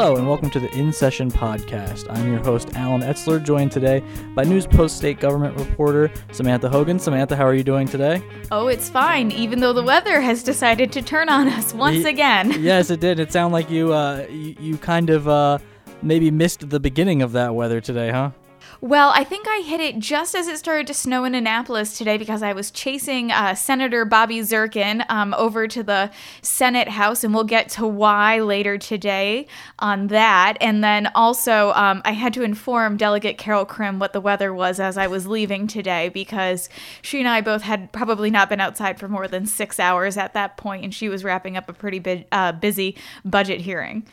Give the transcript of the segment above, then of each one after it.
Hello, and welcome to the In Session podcast. I'm your host, Alan Etzler, joined today by News Post State Government reporter Samantha Hogan. Samantha, how are you doing today? Oh, it's fine, even though the weather has decided to turn on us once Ye- again. yes, it did. It sounded like you, uh, you, you kind of uh, maybe missed the beginning of that weather today, huh? Well, I think I hit it just as it started to snow in Annapolis today because I was chasing uh, Senator Bobby Zirkin um, over to the Senate House, and we'll get to why later today on that. And then also, um, I had to inform Delegate Carol Krimm what the weather was as I was leaving today because she and I both had probably not been outside for more than six hours at that point, and she was wrapping up a pretty big, uh, busy budget hearing.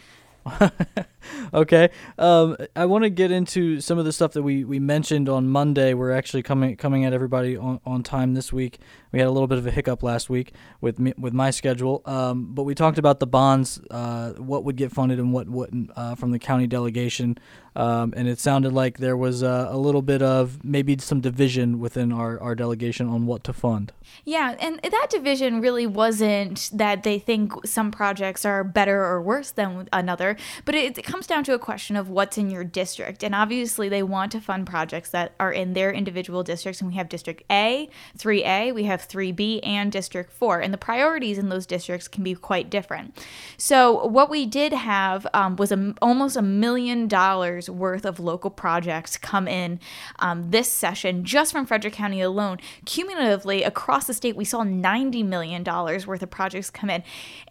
okay. Um, I want to get into some of the stuff that we, we mentioned on Monday. We're actually coming coming at everybody on, on time this week. We had a little bit of a hiccup last week with me, with my schedule, um, but we talked about the bonds, uh, what would get funded and what wouldn't uh, from the county delegation, um, and it sounded like there was uh, a little bit of maybe some division within our, our delegation on what to fund. Yeah, and that division really wasn't that they think some projects are better or worse than another, but it, it, comes down to a question of what's in your district. And obviously, they want to fund projects that are in their individual districts. And we have District A, 3A, we have 3B, and District 4. And the priorities in those districts can be quite different. So, what we did have um, was a, almost a million dollars worth of local projects come in um, this session just from Frederick County alone. Cumulatively, across the state, we saw $90 million worth of projects come in.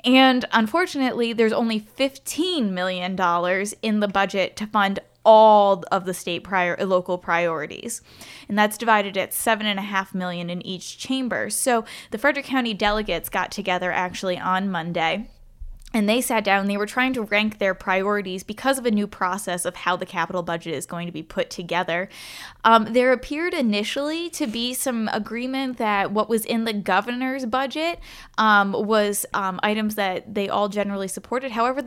And unfortunately, there's only $15 million in the budget to fund all of the state prior local priorities and that's divided at seven and a half million in each chamber so the frederick county delegates got together actually on monday and they sat down and they were trying to rank their priorities because of a new process of how the capital budget is going to be put together. Um, there appeared initially to be some agreement that what was in the governor's budget um, was um, items that they all generally supported. However,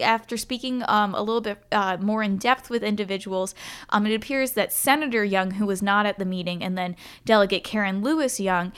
after speaking um, a little bit uh, more in depth with individuals, um, it appears that Senator Young, who was not at the meeting, and then Delegate Karen Lewis Young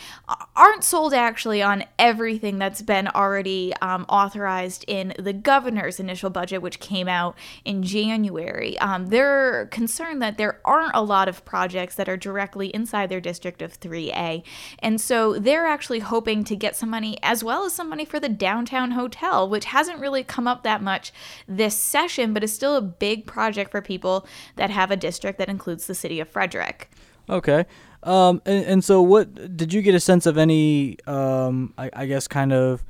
aren't sold actually on everything that's been already um, authorized in the governor's initial budget, which came out in January. They're concerned that there aren't a lot of projects that are directly inside their district of 3A. And so they're actually hoping to get some money as well as some money for the downtown hotel, which hasn't really come up that much this session, but is still a big project for people that have a district that includes the city of Frederick. Okay. Um, and, and so, what did you get a sense of any, um, I, I guess, kind of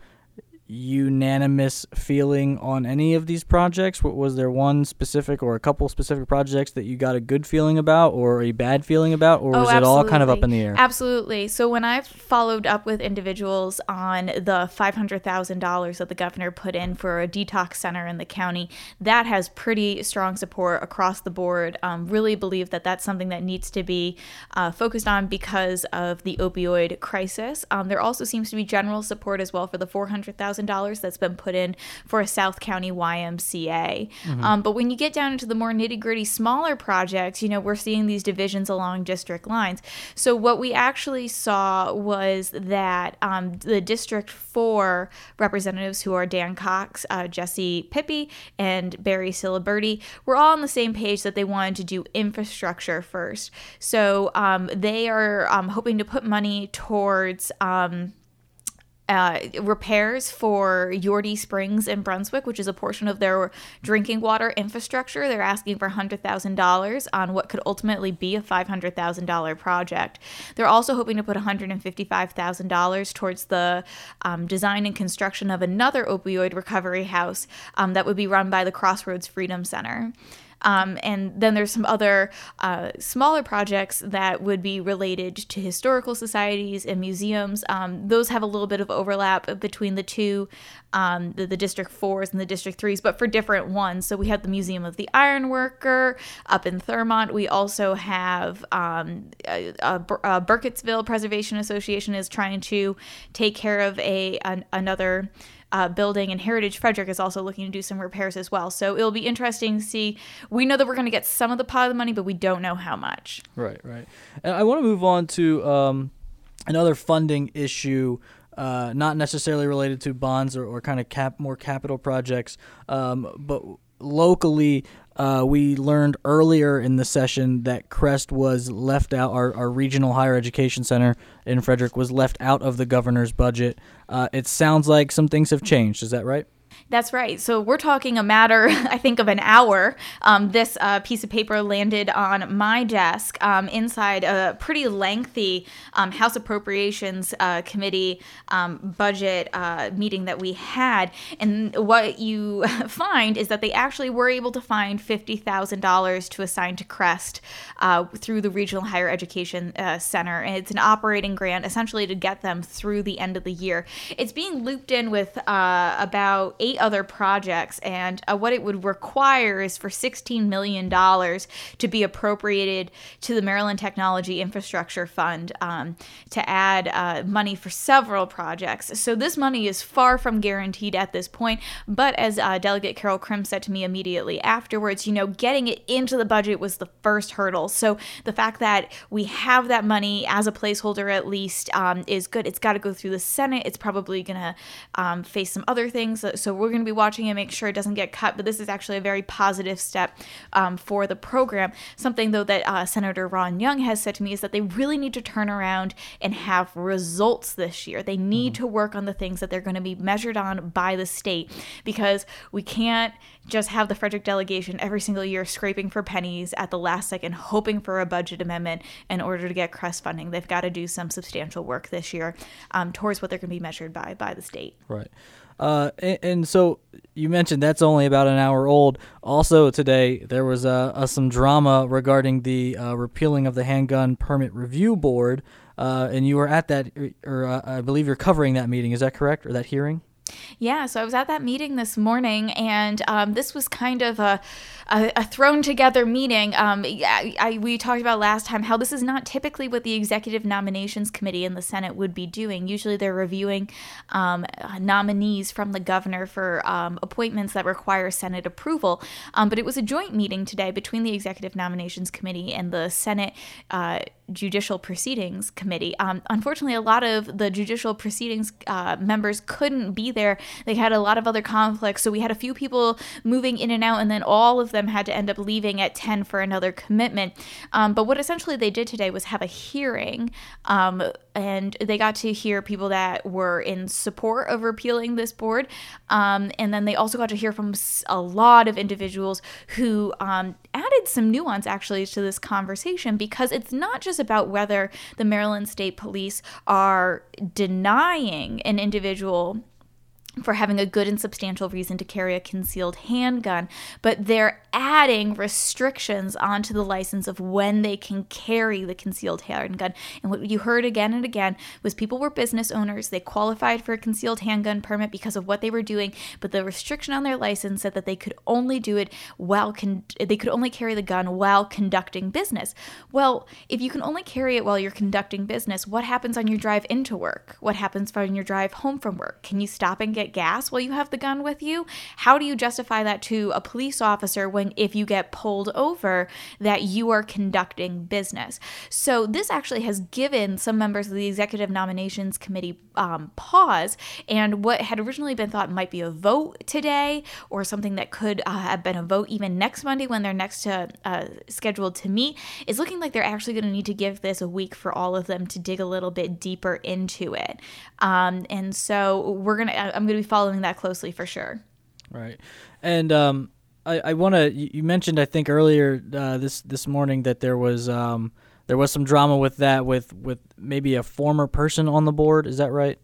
unanimous feeling on any of these projects? What Was there one specific or a couple specific projects that you got a good feeling about or a bad feeling about, or oh, was it all kind of up in the air? Absolutely. So when I followed up with individuals on the $500,000 that the governor put in for a detox center in the county, that has pretty strong support across the board. Um, really believe that that's something that needs to be uh, focused on because of the opioid crisis. Um, there also seems to be general support as well for the 400,000 dollars that's been put in for a South County YMCA. Mm-hmm. Um, but when you get down into the more nitty gritty, smaller projects, you know, we're seeing these divisions along district lines. So what we actually saw was that um, the District 4 representatives, who are Dan Cox, uh, Jesse Pippy, and Barrie Ciliberti, were all on the same page that they wanted to do infrastructure first. So um, they are um, hoping to put money towards um, uh, repairs for Yourtee Springs in Brunswick, which is a portion of their drinking water infrastructure. They're asking for $100,000 on what could ultimately be a $500,000 project. They're also hoping to put $155,000 towards the um, design and construction of another opioid recovery house um, that would be run by the Crossroads Freedom Center. Um, and then there's some other uh, smaller projects that would be related to historical societies and museums. Um, those have a little bit of overlap between the two, um, the, the, District 4s and the District 3s, but for different ones. So we have the Museum of the Iron Worker up in Thurmont. We also have um, a, a Burkittsville Preservation Association is trying to take care of a an, another uh, building, and Heritage Frederick is also looking to do some repairs as well. So it'll be interesting to see. We know that we're going to get some of the pot of the money, but we don't know how much. Right, right. And I want to move on to um, another funding issue. Uh, not necessarily related to bonds or, or kind of cap more capital projects, um, but locally, uh, we learned earlier in the session that Crest was left out. Our, our regional higher education center in Frederick was left out of the governor's budget. Uh, it sounds like some things have changed. Is that right? That's right. So we're talking a matter, I think, of an hour. Um, this uh, piece of paper landed on my desk um, inside a pretty lengthy um, House Appropriations uh, Committee um, budget uh, meeting that we had. And what you find is that they actually were able to find $50,000 to assign to CREST uh, through the Regional Higher Education uh, Center. And it's an operating grant essentially to get them through the end of the year. It's being looped in with uh, about eight other projects, and uh, what it would require is for $16 million to be appropriated to the Maryland Technology Infrastructure Fund um, to add uh, money for several projects. So this money is far from guaranteed at this point, but as uh, Delegate Carol Krimm said to me immediately afterwards, you know, getting it into the budget was the first hurdle. So the fact that we have that money as a placeholder at least um, is good. It's got to go through the Senate. It's probably going to um, face some other things. So we're going to be watching and make sure it doesn't get cut. But this is actually a very positive step um, for the program. Something, though, that uh, Senator Ron Young has said to me is that they really need to turn around and have results this year. They need mm-hmm. to work on the things that they're going to be measured on by the state because we can't just have the Frederick delegation every single year scraping for pennies at the last second, hoping for a budget amendment in order to get CREST funding. They've got to do some substantial work this year um, towards what they're going to be measured by by the state. Right. Uh, and, and, so you mentioned that's only about an hour old. Also today there was uh, uh, some drama regarding the uh, repealing of the handgun permit review board, uh, and you were at that, or uh, I believe you're covering that meeting. Is that correct, or that hearing? Yeah, so I was at that meeting this morning, and um, this was kind of a, a, a thrown together meeting. Um, I, I, we talked about last time how this is not typically what the Executive Nominations Committee in the Senate would be doing. Usually they're reviewing um, nominees from the governor for um, appointments that require Senate approval. Um, but it was a joint meeting today between the Executive Nominations Committee and the Senate. Uh, Judicial Proceedings Committee. Um, unfortunately, a lot of the Judicial Proceedings uh, members couldn't be there. They had a lot of other conflicts, so we had a few people moving in and out, and then all of them had to end up leaving at 10 for another commitment. Um, but what essentially they did today was have a hearing, um, and they got to hear people that were in support of repealing this board. Um, and then they also got to hear from a lot of individuals who um, added some nuance actually to this conversation because it's not just about whether the Maryland State Police are denying an individual for having a good and substantial reason to carry a concealed handgun, but they're adding restrictions onto the license of when they can carry the concealed handgun. And what you heard again and again was people were business owners, they qualified for a concealed handgun permit because of what they were doing, but the restriction on their license said that they could only do it while con- they could only carry the gun while conducting business. Well, if you can only carry it while you're conducting business, what happens on your drive into work? What happens on your drive home from work? Can you stop and get gas while you have the gun with you? How do you justify that to a police officer when if you get pulled over that you are conducting business? So this actually has given some members of the executive nominations committee um, pause, and what had originally been thought might be a vote today or something that could uh, have been a vote even next Monday when they're next to uh, scheduled to meet is looking like they're actually going to need to give this a week for all of them to dig a little bit deeper into it. Um, and so we're gonna I'm going to be following that closely for sure. Right, and um, I, I want to. You mentioned I think earlier uh, this this morning that there was um, there was some drama with that with with maybe a former person on the board. Is that right?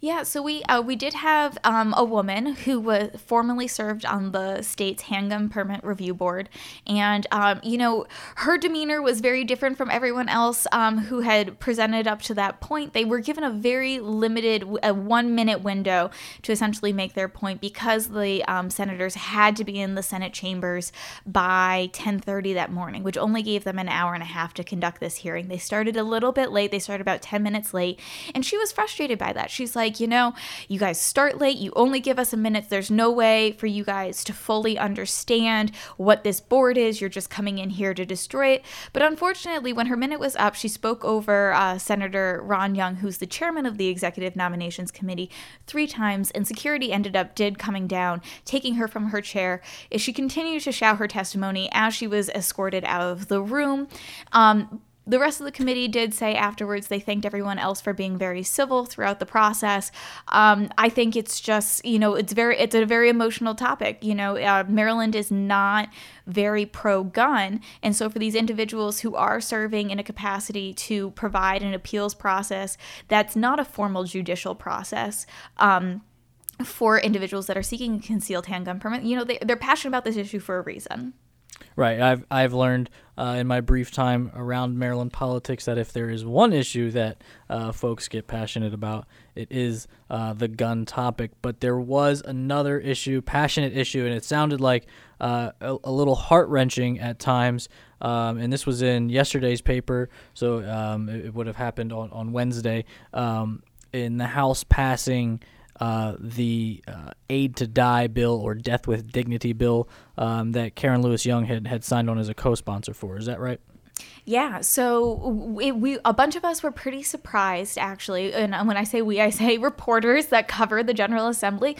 Yeah, so we uh, we did have um, a woman who was formerly served on the state's handgun permit review board, and um, you know her demeanor was very different from everyone else um, who had presented up to that point. They were given a very limited, a one minute window to essentially make their point because the um, senators had to be in the Senate chambers by 10:30 that morning, which only gave them an hour and a half to conduct this hearing. They started a little bit late. They started about 10 minutes late, and she was frustrated by that. She like, you know, you guys start late, you only give us a minute. There's no way for you guys to fully understand what this board is. You're just coming in here to destroy it. But unfortunately, when her minute was up, she spoke over uh, Senator Ron Young, who's the chairman of the Executive Nominations Committee, three times, and security ended up did coming down, taking her from her chair. She continued to shout her testimony as she was escorted out of the room. Um, the rest of the committee did say afterwards they thanked everyone else for being very civil throughout the process. Um, I think it's just you know it's very it's a very emotional topic. You know, uh, Maryland is not very pro gun, and so for these individuals who are serving in a capacity to provide an appeals process that's not a formal judicial process. Um, for individuals that are seeking a concealed handgun permit, you know, they, they're passionate about this issue for a reason. Right. I've I've learned uh, in my brief time around Maryland politics that if there is one issue that uh, folks get passionate about, it is uh, the gun topic. But there was another issue, passionate issue, and it sounded like uh, a, a, little heart wrenching at times. Um, and this was in yesterday's paper, so um, it, it, would have happened on on Wednesday um, in the House passing. Uh, the uh, aid to die bill or death with dignity bill um, that Karen Lewis Young had, had signed on as a co-sponsor for. Is that right? Yeah, so we, we, a bunch of us were pretty surprised actually, and when I say we, I say reporters that cover the General Assembly.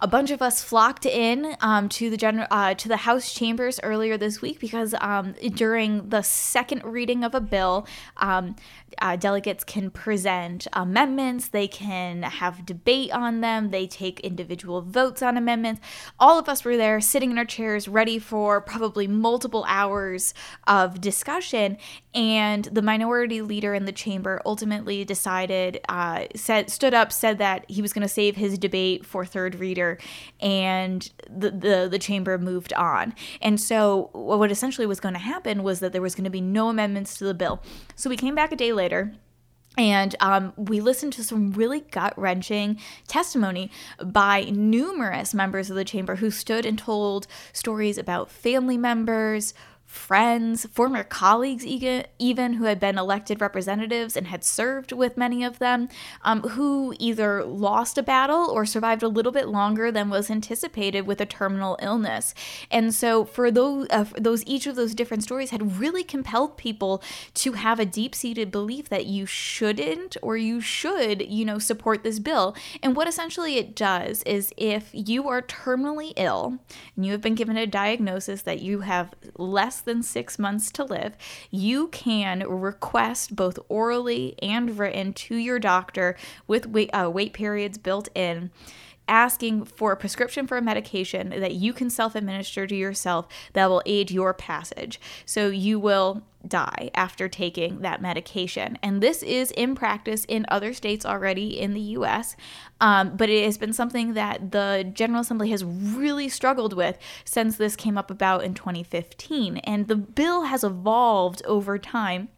A bunch of us flocked in um, to the general uh, to the House chambers earlier this week because um, during the second reading of a bill, um, uh, delegates can present amendments, they can have debate on them, they take individual votes on amendments. All of us were there sitting in our chairs ready for probably multiple hours of discussion. And the minority leader in the chamber ultimately decided, uh, said, stood up, said that he was going to save his debate for third reader, and the, the, the chamber moved on. And so, what essentially was going to happen was that there was going to be no amendments to the bill. So, we came back a day later and um, we listened to some really gut wrenching testimony by numerous members of the chamber who stood and told stories about family members, friends, former colleagues, even who had been elected representatives and had served with many of them, um, who either lost a battle or survived a little bit longer than was anticipated with a terminal illness. And so, for those, uh, those each of those different stories had really compelled people to have a deep seated belief that you shouldn't or you should, you know, support this bill. And what essentially it does is if you are terminally ill and you have been given a diagnosis that you have less than six months to live, you can request both orally and written to your doctor with wait, uh, wait periods built in asking for a prescription for a medication that you can self administer to yourself that will aid your passage. So you will die after taking that medication. And this is in practice in other states already in the US, um, but it has been something that the General Assembly has really struggled with since this came up about in 2015. And the bill has evolved over time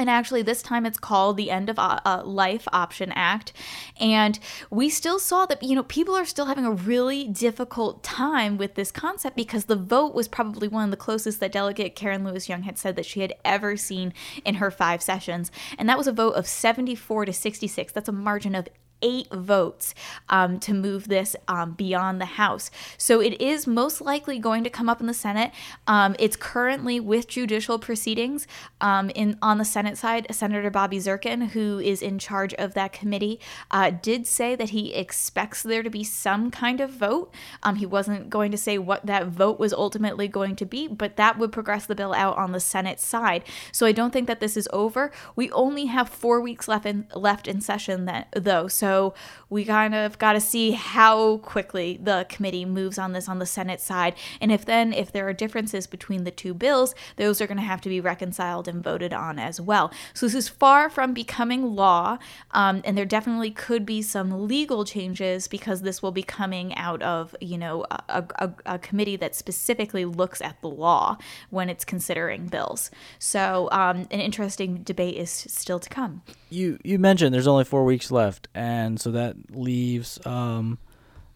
and actually, this time it's called the End of uh, uh, Life Option Act. And we still saw that, you know, people are still having a really difficult time with this concept because the vote was probably one of the closest that Delegate Karen Lewis Young had said that she had ever seen in her five sessions. And that was a vote of 74 to 66. That's a margin of eight votes um, to move this um, beyond the House. So it is most likely going to come up in the Senate. Um, it's currently with judicial proceedings um, in on the Senate side. Senator Bobby Zirkin, who is in charge of that committee, uh, did say that he expects there to be some kind of vote. Um, he wasn't going to say what that vote was ultimately going to be, but that would progress the bill out on the Senate side. So I don't think that this is over. We only have four weeks left in left in session that, though. So so we kind of got to see how quickly the committee moves on this on the Senate side. And if then, if there are differences between the two bills, those are going to have to be reconciled and voted on as well. So this is far from becoming law. Um, and there definitely could be some legal changes because this will be coming out of, you know, a, a, a committee that specifically looks at the law when it's considering bills. So um, an interesting debate is still to come. You, you mentioned there's only four weeks left. And and so that leaves um,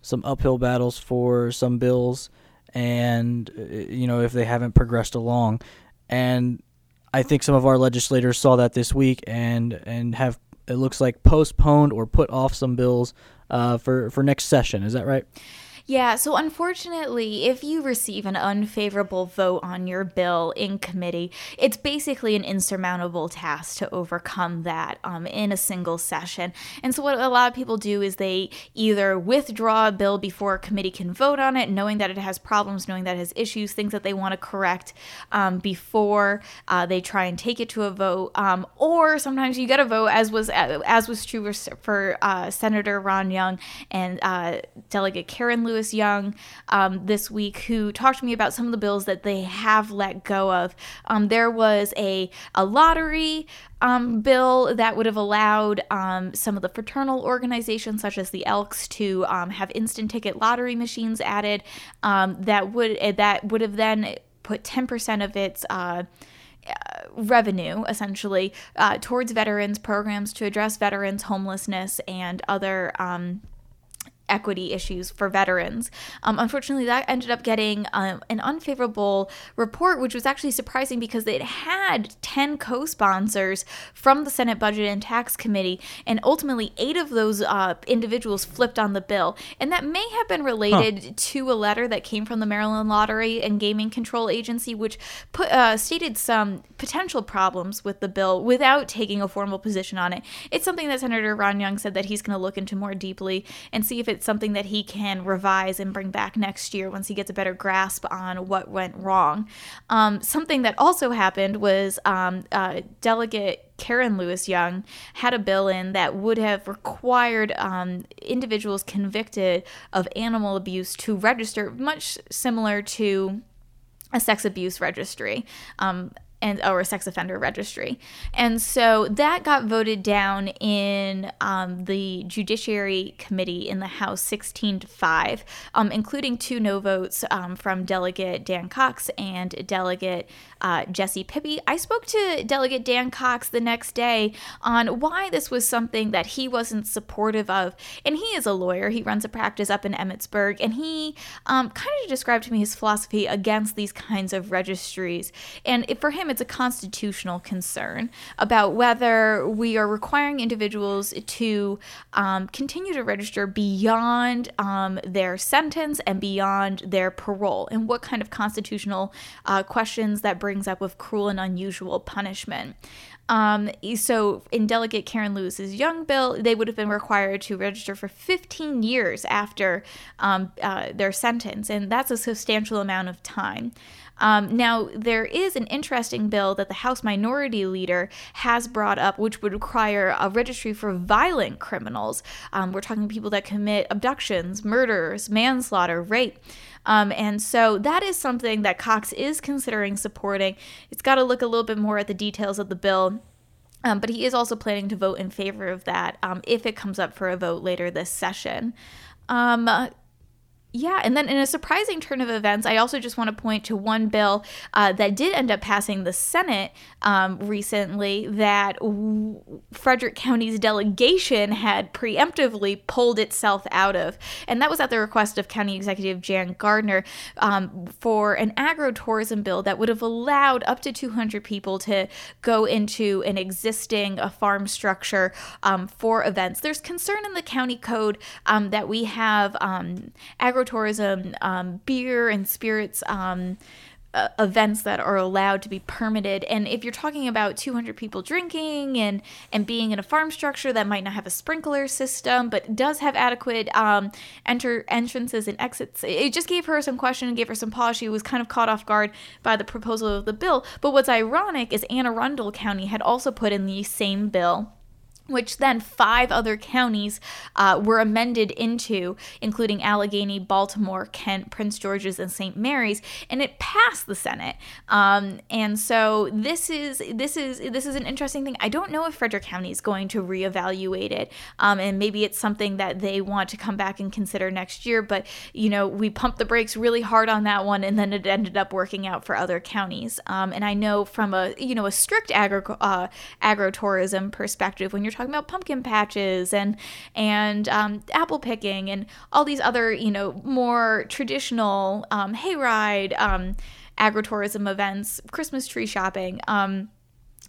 some uphill battles for some bills, and uh, you know if they haven't progressed along, and I think some of our legislators saw that this week and and have it looks like postponed or put off some bills uh, for for next session. Is that right? Yeah, so unfortunately, if you receive an unfavorable vote on your bill in committee, it's basically an insurmountable task to overcome that um, in a single session. And so, what a lot of people do is they either withdraw a bill before a committee can vote on it, knowing that it has problems, knowing that it has issues, things that they want to correct um, before uh, they try and take it to a vote. Um, or sometimes you get a vote, as was as was true for uh, Senator Ron Young and uh, Delegate Karen Lewis Young um, this week who talked to me about some of the bills that they have let go of. Um, there was a, a lottery um, bill that would have allowed um, some of the fraternal organizations, such as the Elks, to um, have instant ticket lottery machines added. Um, that would that would have then put 10% of its uh, revenue essentially uh, towards veterans programs to address veterans homelessness and other um, equity issues for veterans. Um, unfortunately, that ended up getting um, an unfavorable report, which was actually surprising because it had 10 co sponsors from the Senate Budget and Tax Committee, and ultimately, eight of those uh, individuals flipped on the bill. And that may have been related huh. to a letter that came from the Maryland Lottery and Gaming Control Agency, which put, uh, stated some potential problems with the bill without taking a formal position on it. It's something that Senator Ron Young said that he's going to look into more deeply and see if it it's something that he can revise and bring back next year once he gets a better grasp on what went wrong. Um, something that also happened was um, uh, Delegate Karen Lewis Young had a bill in that would have required um, individuals convicted of animal abuse to register, much similar to a sex abuse registry. Um, and or a sex offender registry. And so that got voted down in um, the Judiciary Committee in the House 16 to 5, um, including two no votes um, from Delegate Dan Cox and Delegate uh, Jesse Pippy. I spoke to Delegate Dan Cox the next day on why this was something that he wasn't supportive of. And he is a lawyer, he runs a practice up in Emmitsburg, and he um, kind of described to me his philosophy against these kinds of registries. And for him, it's a constitutional concern about whether we are requiring individuals to um, continue to register beyond um, their sentence and beyond their parole, and what kind of constitutional uh, questions that brings up with cruel and unusual punishment. Um, so in Delegate Karen Lewis's Young bill, they would have been required to register for 15 years after um, uh, their sentence, and that's a substantial amount of time. Um, now, there is an interesting bill that the House Minority Leader has brought up, which would require a registry for violent criminals. Um, we're talking people that commit abductions, murders, manslaughter, rape. Um, and so that is something that Cox is considering supporting. It's got to look a little bit more at the details of the bill. Um, but he is also planning to vote in favor of that um, if it comes up for a vote later this session. Um, yeah, and then in a surprising turn of events, I also just want to point to one bill uh, that did end up passing the Senate um, recently that w- Frederick County's delegation had preemptively pulled itself out of. And that was at the request of County Executive Jan Gardner um, for an agro-tourism bill that would have allowed up to 200 people to go into an existing uh, farm structure um, for events. There's concern in the county code um, that we have um, agro tourism, um, beer and spirits um, uh, events that are allowed to be permitted. And if you're talking about 200 people drinking and and being in a farm structure that might not have a sprinkler system, but does have adequate um, enter entrances and exits, it just gave her some question and gave her some pause. She was kind of caught off guard by the proposal of the bill. But what's ironic is Anne Arundel County had also put in the same bill which then five other counties uh, were amended into, including Allegany, Baltimore, Kent, Prince George's, and St. Mary's, and it passed the Senate. Um, and so this is this is this is an interesting thing. I don't know if Frederick County is going to reevaluate it, um, and maybe it's something that they want to come back and consider next year. But you know, we pumped the brakes really hard on that one, and then it ended up working out for other counties. Um, and I know from a you know a strict agro uh, agro tourism perspective, when you're talking about pumpkin patches and and um, apple picking and all these other you know more traditional um, hayride um, agritourism events, Christmas tree shopping. Um,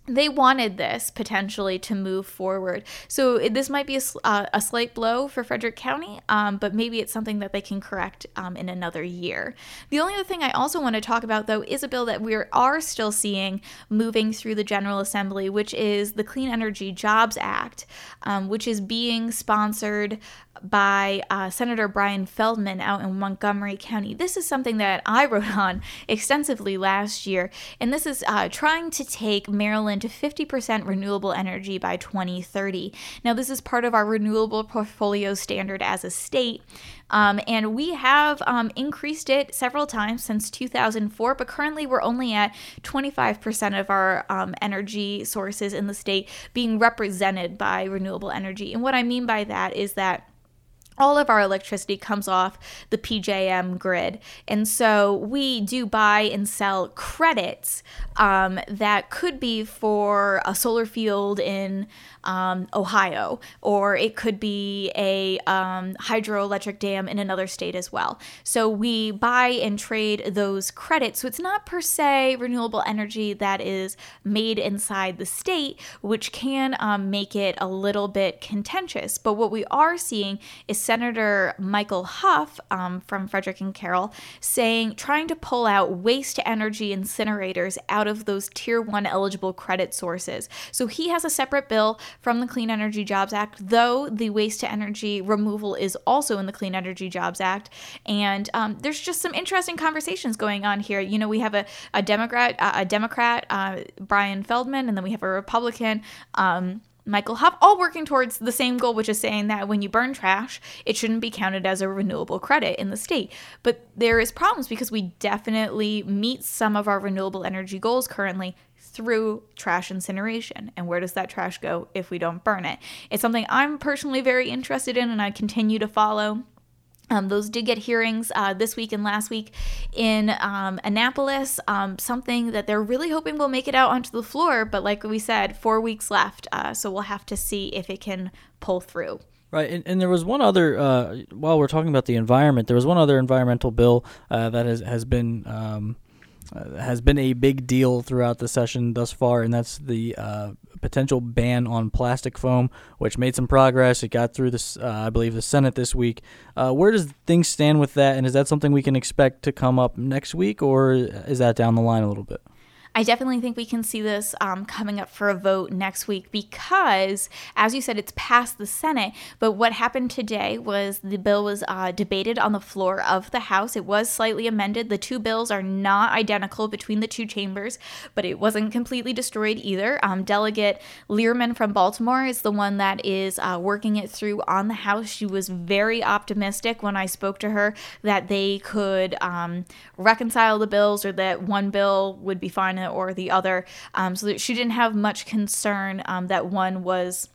they wanted this potentially to move forward. So this might be a, uh, a slight blow for Frederick County, um, but maybe it's something that they can correct um, in another year. The only other thing I also want to talk about, though, is a bill that we are still seeing moving through the General Assembly, which is the Clean Energy Jobs Act, um, which is being sponsored by uh, Senator Brian Feldman out in Montgomery County. This is something that I wrote on extensively last year, and this is uh, trying to take Maryland to 50% renewable energy by 2030. Now, this is part of our renewable portfolio standard as a state. Um, and we have um, increased it several times since 2004, but currently we're only at 25% of our um, energy sources in the state being represented by renewable energy. And what I mean by that is that all of our electricity comes off the PJM grid. And so we do buy and sell credits um, that could be for a solar field in um, Ohio, or it could be a um, hydroelectric dam in another state as well. So we buy and trade those credits. So it's not per se renewable energy that is made inside the state, which can um, make it a little bit contentious. But what we are seeing is Senator Michael Hough um, from Frederick and Carroll saying, trying to pull out waste energy incinerators out of those tier one eligible credit sources. So he has a separate bill from the Clean Energy Jobs Act, though the waste to energy removal is also in the Clean Energy Jobs Act. And um, there's just some interesting conversations going on here. You know, we have a, a Democrat, a Democrat, uh, Brian Feldman, and then we have a Republican. Um, Michael Hough, all working towards the same goal, which is saying that when you burn trash, it shouldn't be counted as a renewable credit in the state. But there is problems because we definitely meet some of our renewable energy goals currently through trash incineration. And where does that trash go if we don't burn it? It's something I'm personally very interested in and I continue to follow. Um, those did get hearings uh, this week and last week in um, Annapolis, um, something that they're really hoping will make it out onto the floor. But like we said, four weeks left. Uh, so we'll have to see if it can pull through. Right, and, and there was one other. Uh, while we're talking about the environment, there was one other environmental bill uh, that has has been um, uh, has been a big deal throughout the session thus far, and that's the uh, potential ban on plastic foam, which made some progress. It got through this, uh, I believe, the Senate this week. Uh, where does things stand with that, and is that something we can expect to come up next week, or is that down the line a little bit? I definitely think we can see this um, coming up for a vote next week because, as you said, it's passed the Senate. But what happened today was the bill was uh, debated on the floor of the House. It was slightly amended. The two bills are not identical between the two chambers, but it wasn't completely destroyed either. Um, Delegate Lierman from Baltimore is the one that is uh, working it through on the House. She was very optimistic when I spoke to her that they could um, reconcile the bills or that one bill would be fine or the other. Um, so that she didn't have much concern um, that one was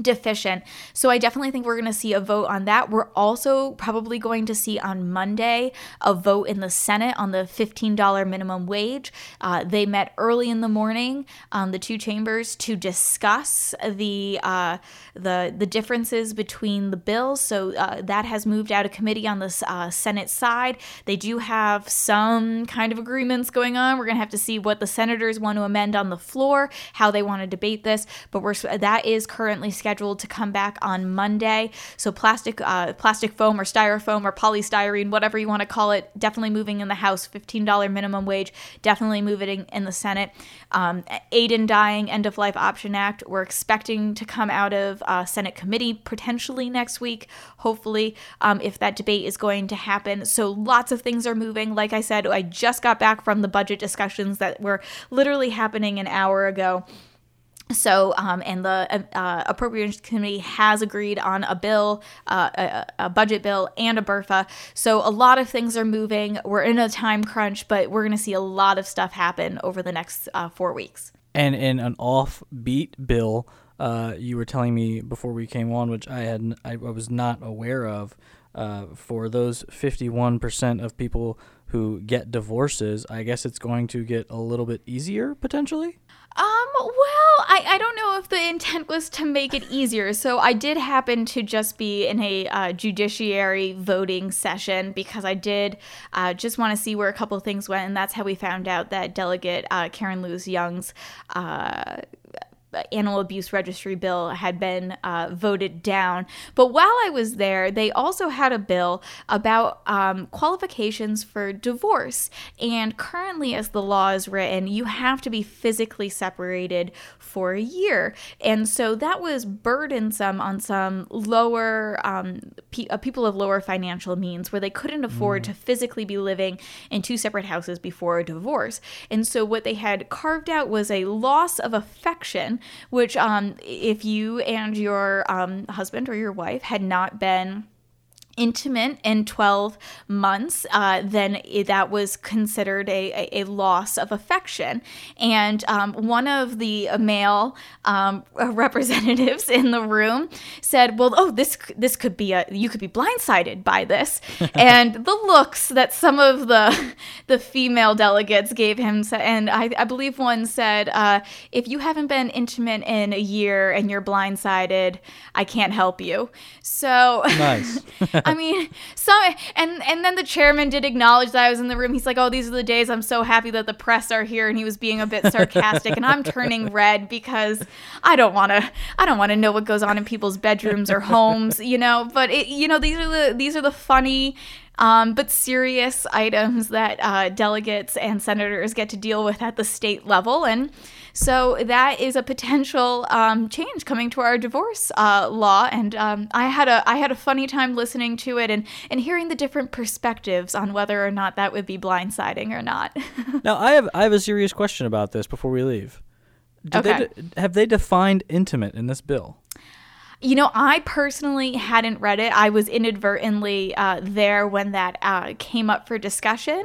deficient. So I definitely think we're going to see a vote on that. We're also probably going to see on Monday a vote in the Senate on the $15 minimum wage. Uh, they met early in the morning, um, the two chambers, to discuss the uh, the the differences between the bills. So uh, that has moved out of committee on the uh, Senate side. They do have some kind of agreements going on. We're going to have to see what the senators want to amend on the floor, how they want to debate this. But we're that is currently scheduled to come back on Monday. So plastic, uh, plastic foam or styrofoam or polystyrene, whatever you want to call it, definitely moving in the House. $15 minimum wage, definitely moving in the Senate. Um, aid in dying, end of life option act. We're expecting to come out of uh, Senate committee potentially next week. Hopefully, um, if that debate is going to happen. So lots of things are moving. Like I said, I just got back from the budget discussions that were literally happening an hour ago. So, um, and the uh, Appropriations Committee has agreed on a bill, uh, a, a, budget bill, and a BRFA. So, a lot of things are moving. We're in a time crunch, but we're going to see a lot of stuff happen over the next uh, four weeks. And in an offbeat bill, uh, you were telling me before we came on, which I had I was not aware of. uh, for those 51% of people who get divorces, I guess it's going to get a little bit easier potentially. Um, well, I, I don't know if the intent was to make it easier. So I did happen to just be in a uh, judiciary voting session because I did uh, just want to see where a couple things went. And that's how we found out that Delegate uh, Karen Lewis Young's uh, animal abuse registry bill had been uh, voted down. But while I was there, they also had a bill about um, qualifications for divorce. And currently, as the law is written, you have to be physically separated for a year. And so that was burdensome on some lower um, pe- uh, people of lower financial means where they couldn't afford mm. to physically be living in two separate houses before a divorce. And so what they had carved out was a loss of affection which um, if you and your um, husband or your wife had not been intimate in 12 months, uh, then it, that was considered a, a, a, loss of affection. And um, one of the male um, representatives in the room said, "Well, oh, this this could be a you could be blindsided by this." and the looks that some of the the female delegates gave him, and I, I believe one said, uh, "If you haven't been intimate in a year and you're blindsided, I can't help you." So nice. I mean, some and and then the chairman did acknowledge that I was in the room. He's like, "Oh, these are the days I'm so happy that the press are here," and he was being a bit sarcastic, and I'm turning red because I don't want to I don't want to know what goes on in people's bedrooms or homes, you know. But it, you know, these are the these are the funny um, but serious items that uh, delegates and senators get to deal with at the state level. And so that is a potential um, change coming to our divorce uh, law. And um, I had a I had a funny time listening to it and, and hearing the different perspectives on whether or not that would be blindsiding or not. now I have I have a serious question about this before we leave. Did okay. They de- have they defined intimate in this bill? You know, I personally hadn't read it. I was inadvertently uh, there when that uh, came up for discussion,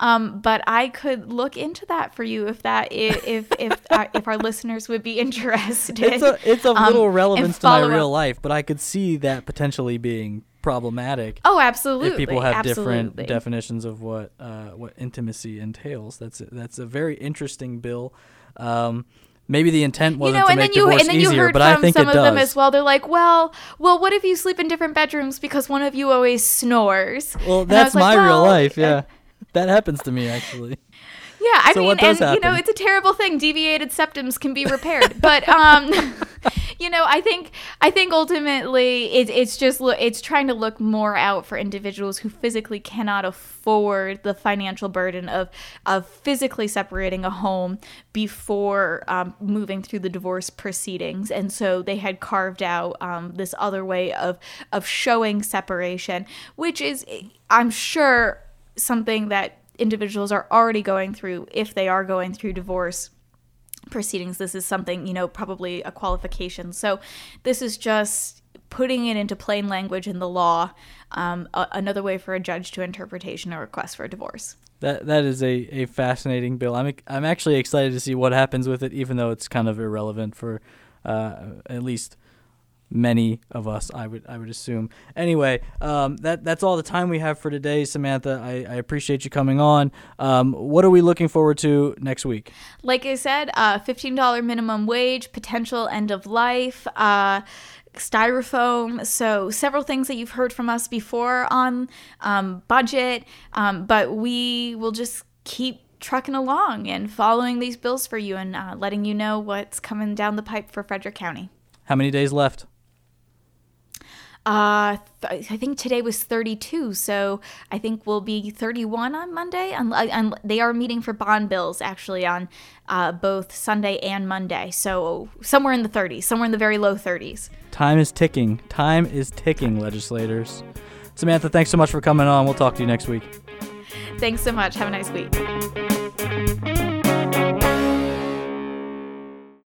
um, but I could look into that for you if that if if if, uh, if our listeners would be interested. It's a it's of um, little relevance to my real up. life, but I could see that potentially being problematic. Oh, absolutely. If people have absolutely. different definitions of what uh, what intimacy entails, that's a, that's a very interesting bill. Um, maybe the intent wasn't you know, to and make then you, divorce and then you easier, heard but from I think some of them as well. They're like, well, well, what if you sleep in different bedrooms because one of you always snores? Well, that's my like, well, real life. Yeah, that happens to me actually. Yeah, I so mean, and happen? you know, it's a terrible thing. Deviated septums can be repaired, but um, you know, I think I think ultimately it, it's just it's trying to look more out for individuals who physically cannot afford the financial burden of of physically separating a home before um, moving through the divorce proceedings, and so they had carved out um, this other way of of showing separation, which is I'm sure something that individuals are already going through if they are going through divorce proceedings this is something you know probably a qualification. So this is just putting it into plain language in the law um, a- another way for a judge to interpretation a request for a divorce. That that is a, a fascinating bill. I'm i'm actually excited to see what happens with it even though it's kind of irrelevant for uh, at least many of us i would i would assume anyway um, that that's all the time we have for today samantha i, I appreciate you coming on um, what are we looking forward to next week like i said uh, $15 minimum wage potential end of life uh, styrofoam. So, several things that you've heard from us before on um, budget, um, but we will just keep trucking along and following these bills for you and uh, letting you know what's coming down the pipe for Frederick County. How many days left? Uh, th- I think today was 32, so I think we'll be 31 on Monday. And, and they are meeting for bond bills actually on uh, both Sunday and Monday. So somewhere in the 30s, somewhere in the very low 30s. Time is ticking. Time is ticking, legislators. Samantha, thanks so much for coming on. We'll talk to you next week. Thanks so much. Have a nice week.